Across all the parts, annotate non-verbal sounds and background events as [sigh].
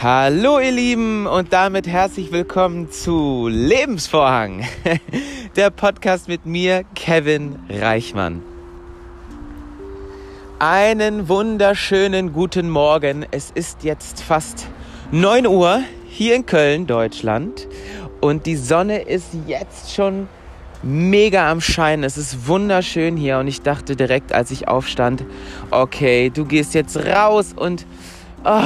Hallo ihr Lieben und damit herzlich willkommen zu Lebensvorhang, [laughs] der Podcast mit mir, Kevin Reichmann. Einen wunderschönen guten Morgen. Es ist jetzt fast 9 Uhr hier in Köln, Deutschland und die Sonne ist jetzt schon mega am Scheinen. Es ist wunderschön hier und ich dachte direkt, als ich aufstand, okay, du gehst jetzt raus und... Oh,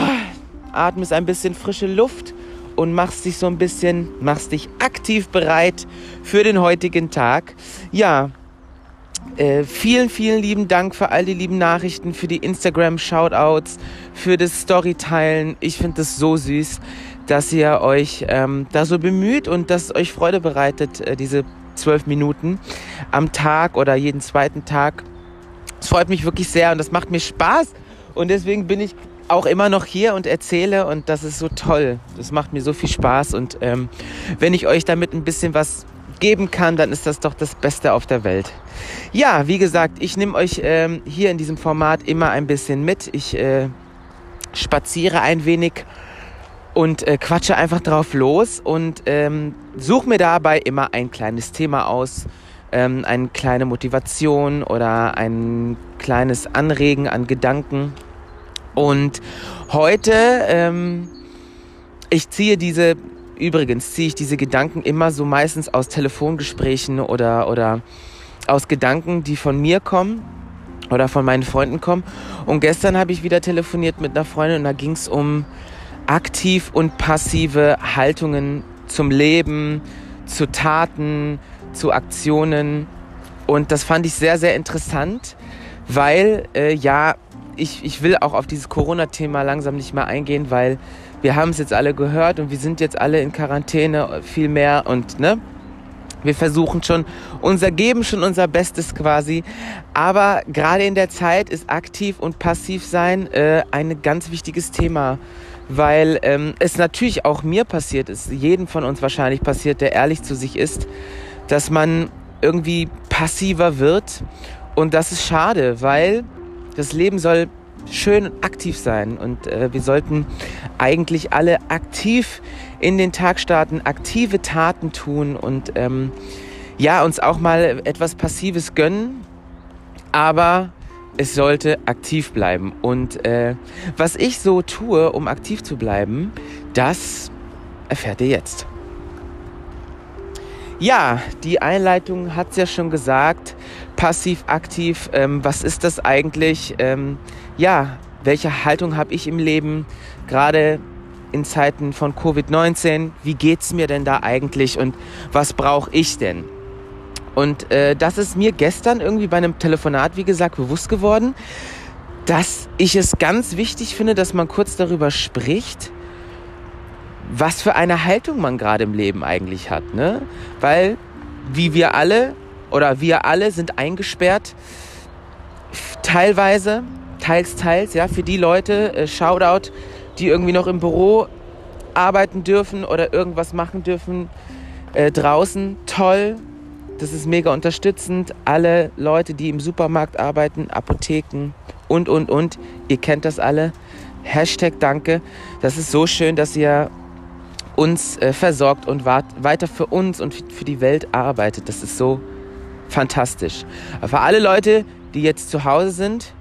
atmest ein bisschen frische Luft und machst dich so ein bisschen, machst dich aktiv bereit für den heutigen Tag. Ja, äh, vielen, vielen lieben Dank für all die lieben Nachrichten, für die Instagram-Shoutouts, für das Storyteilen. Ich finde das so süß, dass ihr euch ähm, da so bemüht und dass euch Freude bereitet, äh, diese zwölf Minuten am Tag oder jeden zweiten Tag. Es freut mich wirklich sehr und das macht mir Spaß. Und deswegen bin ich auch immer noch hier und erzähle und das ist so toll. Das macht mir so viel Spaß und ähm, wenn ich euch damit ein bisschen was geben kann, dann ist das doch das Beste auf der Welt. Ja, wie gesagt, ich nehme euch ähm, hier in diesem Format immer ein bisschen mit. Ich äh, spaziere ein wenig und äh, quatsche einfach drauf los und ähm, suche mir dabei immer ein kleines Thema aus, ähm, eine kleine Motivation oder ein kleines Anregen an Gedanken und heute, ähm, ich ziehe diese, übrigens ziehe ich diese Gedanken immer so meistens aus Telefongesprächen oder, oder aus Gedanken, die von mir kommen oder von meinen Freunden kommen. Und gestern habe ich wieder telefoniert mit einer Freundin und da ging es um aktiv und passive Haltungen zum Leben, zu Taten, zu Aktionen. Und das fand ich sehr, sehr interessant, weil äh, ja, ich, ich will auch auf dieses Corona-Thema langsam nicht mehr eingehen, weil wir haben es jetzt alle gehört und wir sind jetzt alle in Quarantäne viel mehr und ne, wir versuchen schon unser geben schon unser Bestes quasi, aber gerade in der Zeit ist aktiv und passiv sein äh, ein ganz wichtiges Thema, weil ähm, es natürlich auch mir passiert ist, jedem von uns wahrscheinlich passiert, der ehrlich zu sich ist, dass man irgendwie passiver wird. Und das ist schade, weil das Leben soll schön aktiv sein und äh, wir sollten eigentlich alle aktiv in den Tag starten, aktive Taten tun und ähm, ja, uns auch mal etwas Passives gönnen, aber es sollte aktiv bleiben. Und äh, was ich so tue, um aktiv zu bleiben, das erfährt ihr jetzt. Ja, die Einleitung hat es ja schon gesagt passiv, aktiv, ähm, was ist das eigentlich? Ähm, ja, welche Haltung habe ich im Leben, gerade in Zeiten von Covid-19? Wie geht es mir denn da eigentlich und was brauche ich denn? Und äh, das ist mir gestern irgendwie bei einem Telefonat, wie gesagt, bewusst geworden, dass ich es ganz wichtig finde, dass man kurz darüber spricht, was für eine Haltung man gerade im Leben eigentlich hat. Ne? Weil, wie wir alle oder wir alle sind eingesperrt. Teilweise, teils, teils, ja, für die Leute, äh, Shoutout, die irgendwie noch im Büro arbeiten dürfen oder irgendwas machen dürfen äh, draußen. Toll, das ist mega unterstützend. Alle Leute, die im Supermarkt arbeiten, Apotheken und, und, und, ihr kennt das alle. Hashtag Danke. Das ist so schön, dass ihr uns äh, versorgt und weiter für uns und für die Welt arbeitet. Das ist so fantastisch. Aber für alle Leute, die jetzt zu Hause sind,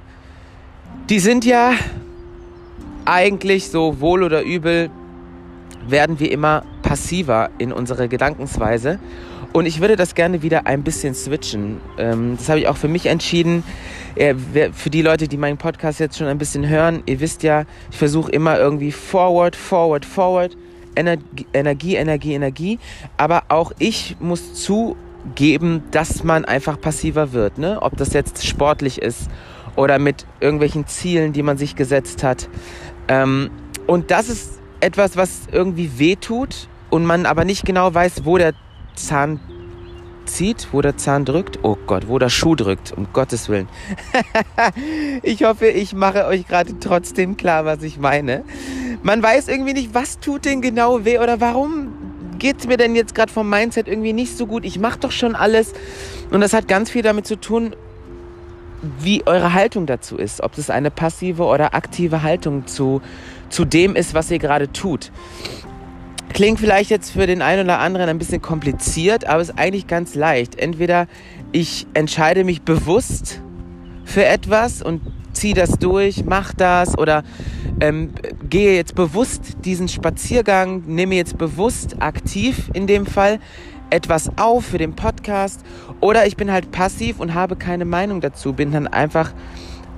die sind ja eigentlich so wohl oder übel, werden wir immer passiver in unserer Gedankensweise. Und ich würde das gerne wieder ein bisschen switchen. Ähm, das habe ich auch für mich entschieden. Äh, für die Leute, die meinen Podcast jetzt schon ein bisschen hören, ihr wisst ja, ich versuche immer irgendwie forward, forward, forward. Energie, Energie, Energie, Energie. Aber auch ich muss zu geben, dass man einfach passiver wird. Ne? Ob das jetzt sportlich ist oder mit irgendwelchen Zielen, die man sich gesetzt hat. Ähm, und das ist etwas, was irgendwie wehtut und man aber nicht genau weiß, wo der Zahn zieht, wo der Zahn drückt. Oh Gott, wo der Schuh drückt, um Gottes Willen. [laughs] ich hoffe, ich mache euch gerade trotzdem klar, was ich meine. Man weiß irgendwie nicht, was tut denn genau weh oder warum geht es mir denn jetzt gerade vom Mindset irgendwie nicht so gut? Ich mache doch schon alles. Und das hat ganz viel damit zu tun, wie eure Haltung dazu ist. Ob es eine passive oder aktive Haltung zu, zu dem ist, was ihr gerade tut. Klingt vielleicht jetzt für den einen oder anderen ein bisschen kompliziert, aber ist eigentlich ganz leicht. Entweder ich entscheide mich bewusst für etwas und ziehe das durch, mach das oder ähm, gehe jetzt bewusst diesen Spaziergang, nehme jetzt bewusst aktiv in dem Fall etwas auf für den Podcast oder ich bin halt passiv und habe keine Meinung dazu, bin dann einfach,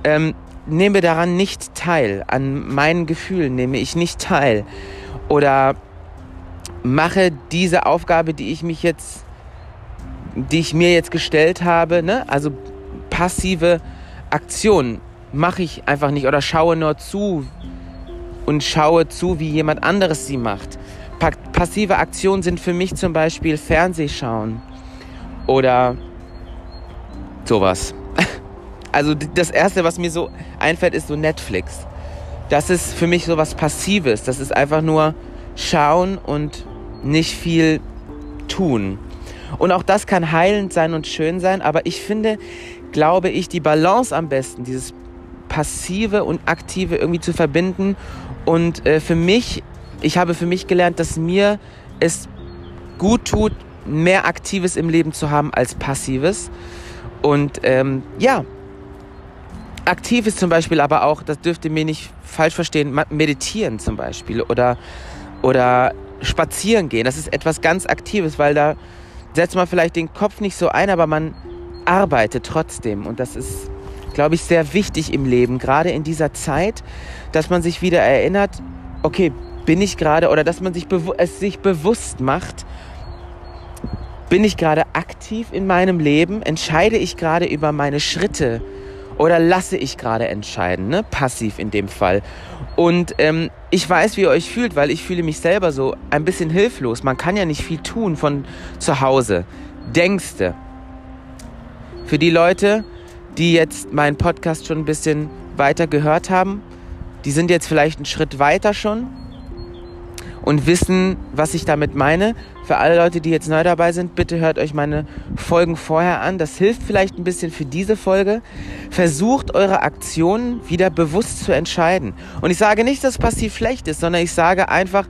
ähm, nehme daran nicht teil, an meinen Gefühlen nehme ich nicht teil. Oder mache diese Aufgabe, die ich mich jetzt, die ich mir jetzt gestellt habe, ne? also passive Aktion mache ich einfach nicht oder schaue nur zu und schaue zu, wie jemand anderes sie macht. Pa passive Aktionen sind für mich zum Beispiel Fernsehschauen oder sowas. [laughs] Also das Erste, was mir so einfällt, ist so Netflix. Das ist für mich so was Passives. Das ist einfach nur schauen und nicht viel tun. Und auch das kann heilend sein und schön sein, aber ich finde, glaube ich, die Balance am besten, dieses Passive und Aktive irgendwie zu verbinden. Und äh, für mich, ich habe für mich gelernt, dass mir es gut tut, mehr Aktives im Leben zu haben als Passives. Und ähm, ja, aktiv ist zum Beispiel aber auch, das dürft ihr mir nicht falsch verstehen, meditieren zum Beispiel oder, oder spazieren gehen. Das ist etwas ganz Aktives, weil da setzt man vielleicht den Kopf nicht so ein, aber man arbeitet trotzdem. Und das ist, glaube ich, sehr wichtig im Leben, gerade in dieser Zeit, dass man sich wieder erinnert, okay, bin ich gerade, oder dass man sich es sich bewusst macht, bin ich gerade aktiv in meinem Leben? Entscheide ich gerade über meine Schritte? Oder lasse ich gerade entscheiden? Ne? Passiv in dem Fall. Und ähm, ich weiß, wie ihr euch fühlt, weil ich fühle mich selber so ein bisschen hilflos. Man kann ja nicht viel tun von zu Hause. Denkste. Für die Leute, die jetzt meinen Podcast schon ein bisschen weiter gehört haben, die sind jetzt vielleicht einen Schritt weiter schon und wissen, was ich damit meine. Für alle Leute, die jetzt neu dabei sind, bitte hört euch meine Folgen vorher an. Das hilft vielleicht ein bisschen für diese Folge. Versucht eure Aktionen wieder bewusst zu entscheiden. Und ich sage nicht, dass passiv schlecht ist, sondern ich sage einfach,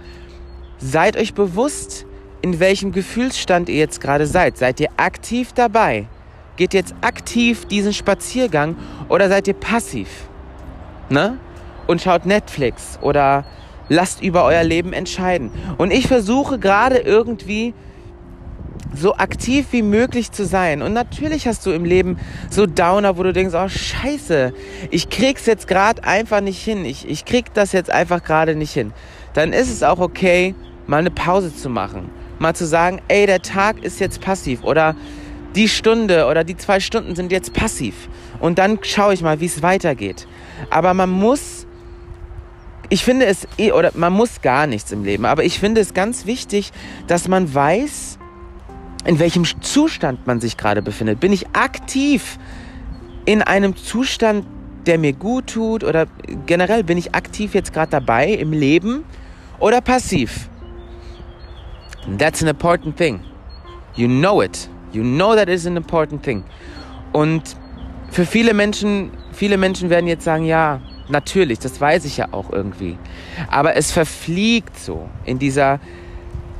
seid euch bewusst, in welchem Gefühlsstand ihr jetzt gerade seid. Seid ihr aktiv dabei? Geht jetzt aktiv diesen Spaziergang oder seid ihr passiv? Ne? Und schaut Netflix oder lasst über euer Leben entscheiden. Und ich versuche gerade irgendwie so aktiv wie möglich zu sein. Und natürlich hast du im Leben so Downer, wo du denkst, oh scheiße, ich krieg's jetzt gerade einfach nicht hin. Ich, ich krieg das jetzt einfach gerade nicht hin. Dann ist es auch okay, mal eine Pause zu machen. Mal zu sagen, ey, der Tag ist jetzt passiv oder die Stunde oder die zwei Stunden sind jetzt passiv. Und dann schaue ich mal, wie es weitergeht. Aber man muss ich finde es eh, oder man muss gar nichts im Leben, aber ich finde es ganz wichtig, dass man weiß, in welchem Zustand man sich gerade befindet. Bin ich aktiv in einem Zustand, der mir gut tut oder generell bin ich aktiv jetzt gerade dabei im Leben oder passiv? That's an important thing. You know it. You know that is an important thing. Und für viele Menschen, viele Menschen werden jetzt sagen, ja, Natürlich, das weiß ich ja auch irgendwie. Aber es verfliegt so in dieser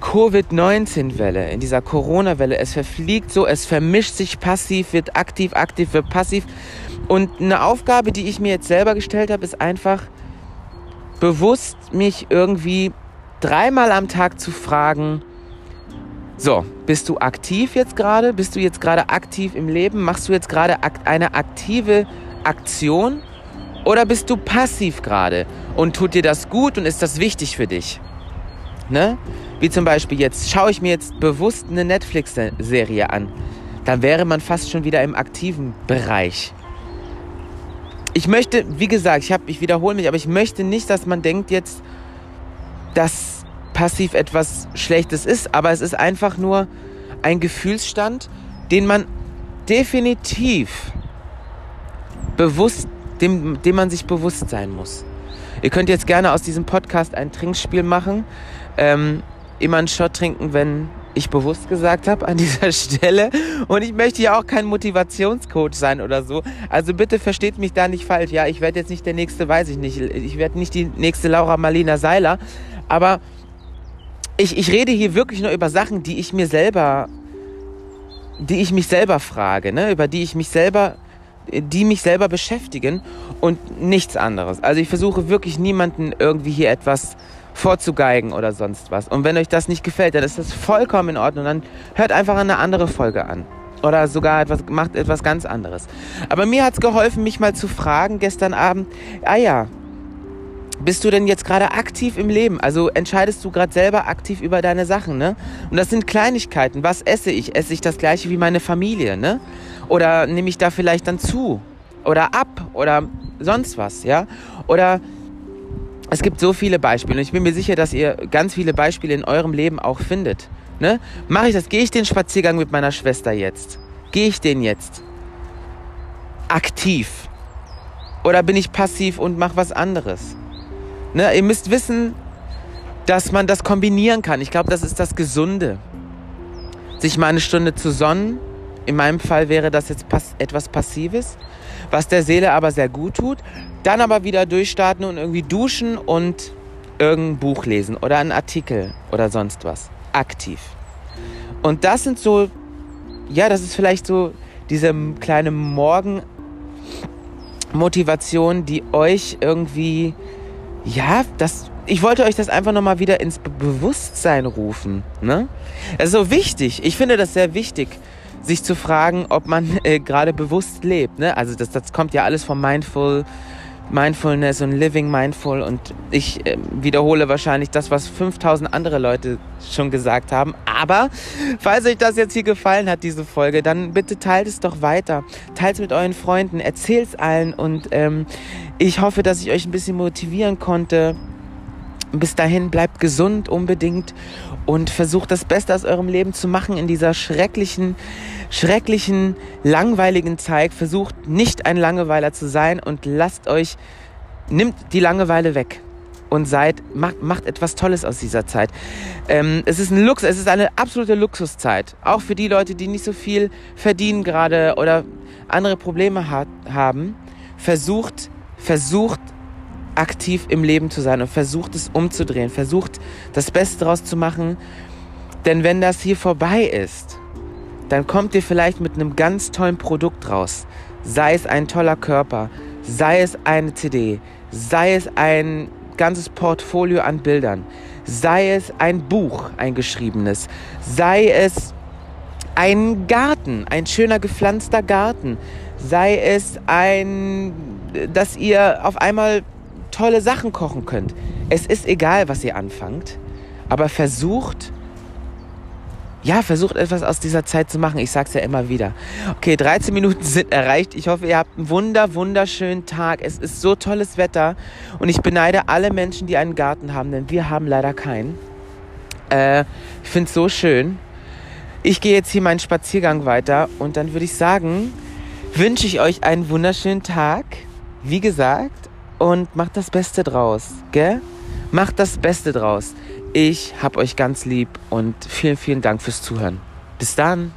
Covid-19-Welle, in dieser Corona-Welle. Es verfliegt so, es vermischt sich passiv, wird aktiv, aktiv, wird passiv. Und eine Aufgabe, die ich mir jetzt selber gestellt habe, ist einfach bewusst mich irgendwie dreimal am Tag zu fragen, so, bist du aktiv jetzt gerade? Bist du jetzt gerade aktiv im Leben? Machst du jetzt gerade eine aktive Aktion? Oder bist du passiv gerade und tut dir das gut und ist das wichtig für dich? Ne? Wie zum Beispiel jetzt, schaue ich mir jetzt bewusst eine Netflix-Serie an, dann wäre man fast schon wieder im aktiven Bereich. Ich möchte, wie gesagt, ich, ich wiederhole mich, aber ich möchte nicht, dass man denkt jetzt, dass passiv etwas Schlechtes ist, aber es ist einfach nur ein Gefühlsstand, den man definitiv bewusst dem, dem man sich bewusst sein muss. Ihr könnt jetzt gerne aus diesem Podcast ein Trinkspiel machen. Ähm, immer einen Shot trinken, wenn ich bewusst gesagt habe an [laughs] dieser Stelle. Und ich möchte ja auch kein Motivationscoach sein oder so. Also bitte versteht mich da nicht falsch. Ja, ich werde jetzt nicht der nächste, weiß ich nicht. Ich werde nicht die nächste Laura Marlina Seiler. Aber ich, ich rede hier wirklich nur über Sachen, die ich mir selber, die ich mich selber frage, ne? über die ich mich selber, die mich selber beschäftigen und nichts anderes. Also ich versuche wirklich niemanden irgendwie hier etwas vorzugeigen oder sonst was. Und wenn euch das nicht gefällt, dann ist das vollkommen in Ordnung. Dann hört einfach eine andere Folge an. Oder sogar etwas, macht etwas ganz anderes. Aber mir hat es geholfen, mich mal zu fragen gestern Abend, ah ja, bist du denn jetzt gerade aktiv im Leben? Also entscheidest du gerade selber aktiv über deine Sachen, ne? Und das sind Kleinigkeiten. Was esse ich? Esse ich das gleiche wie meine Familie, ne? Oder nehme ich da vielleicht dann zu? Oder ab? Oder sonst was, ja? Oder es gibt so viele Beispiele und ich bin mir sicher, dass ihr ganz viele Beispiele in eurem Leben auch findet. Ne? Mache ich das? Gehe ich den Spaziergang mit meiner Schwester jetzt? Gehe ich den jetzt? Aktiv? Oder bin ich passiv und mache was anderes? Ne? Ihr müsst wissen, dass man das kombinieren kann. Ich glaube, das ist das Gesunde. Sich mal eine Stunde zu sonnen. In meinem Fall wäre das jetzt pass etwas Passives, was der Seele aber sehr gut tut. Dann aber wieder durchstarten und irgendwie duschen und irgendein Buch lesen oder einen Artikel oder sonst was. Aktiv. Und das sind so, ja, das ist vielleicht so diese kleine Morgenmotivation, die euch irgendwie, ja, das, ich wollte euch das einfach nochmal wieder ins Bewusstsein rufen. Ne? Das ist so wichtig. Ich finde das sehr wichtig, sich zu fragen, ob man äh, gerade bewusst lebt. Ne? Also das, das kommt ja alles vom Mindful Mindfulness und Living Mindful und ich äh, wiederhole wahrscheinlich das, was 5000 andere Leute schon gesagt haben. Aber falls euch das jetzt hier gefallen hat, diese Folge, dann bitte teilt es doch weiter. Teilt es mit euren Freunden, erzählt es allen und ähm, ich hoffe, dass ich euch ein bisschen motivieren konnte. Bis dahin bleibt gesund unbedingt und versucht das Beste aus eurem Leben zu machen in dieser schrecklichen, schrecklichen, langweiligen Zeit. Versucht nicht ein Langeweiler zu sein und lasst euch, nimmt die Langeweile weg und seid, macht, macht etwas Tolles aus dieser Zeit. Ähm, es ist ein Lux, es ist eine absolute Luxuszeit. Auch für die Leute, die nicht so viel verdienen gerade oder andere Probleme hat, haben. Versucht, versucht aktiv im Leben zu sein und versucht es umzudrehen, versucht das Beste daraus zu machen. Denn wenn das hier vorbei ist, dann kommt ihr vielleicht mit einem ganz tollen Produkt raus. Sei es ein toller Körper, sei es eine CD, sei es ein ganzes Portfolio an Bildern, sei es ein Buch, ein geschriebenes, sei es ein Garten, ein schöner gepflanzter Garten, sei es ein, dass ihr auf einmal tolle Sachen kochen könnt. Es ist egal, was ihr anfangt, aber versucht, ja, versucht etwas aus dieser Zeit zu machen. Ich sag's ja immer wieder. Okay, 13 Minuten [laughs] sind erreicht. Ich hoffe, ihr habt einen wunder, wunderschönen Tag. Es ist so tolles Wetter und ich beneide alle Menschen, die einen Garten haben, denn wir haben leider keinen. Äh, ich find's so schön. Ich gehe jetzt hier meinen Spaziergang weiter und dann würde ich sagen, wünsche ich euch einen wunderschönen Tag. Wie gesagt, und macht das Beste draus, gell? Macht das Beste draus. Ich hab euch ganz lieb und vielen, vielen Dank fürs Zuhören. Bis dann.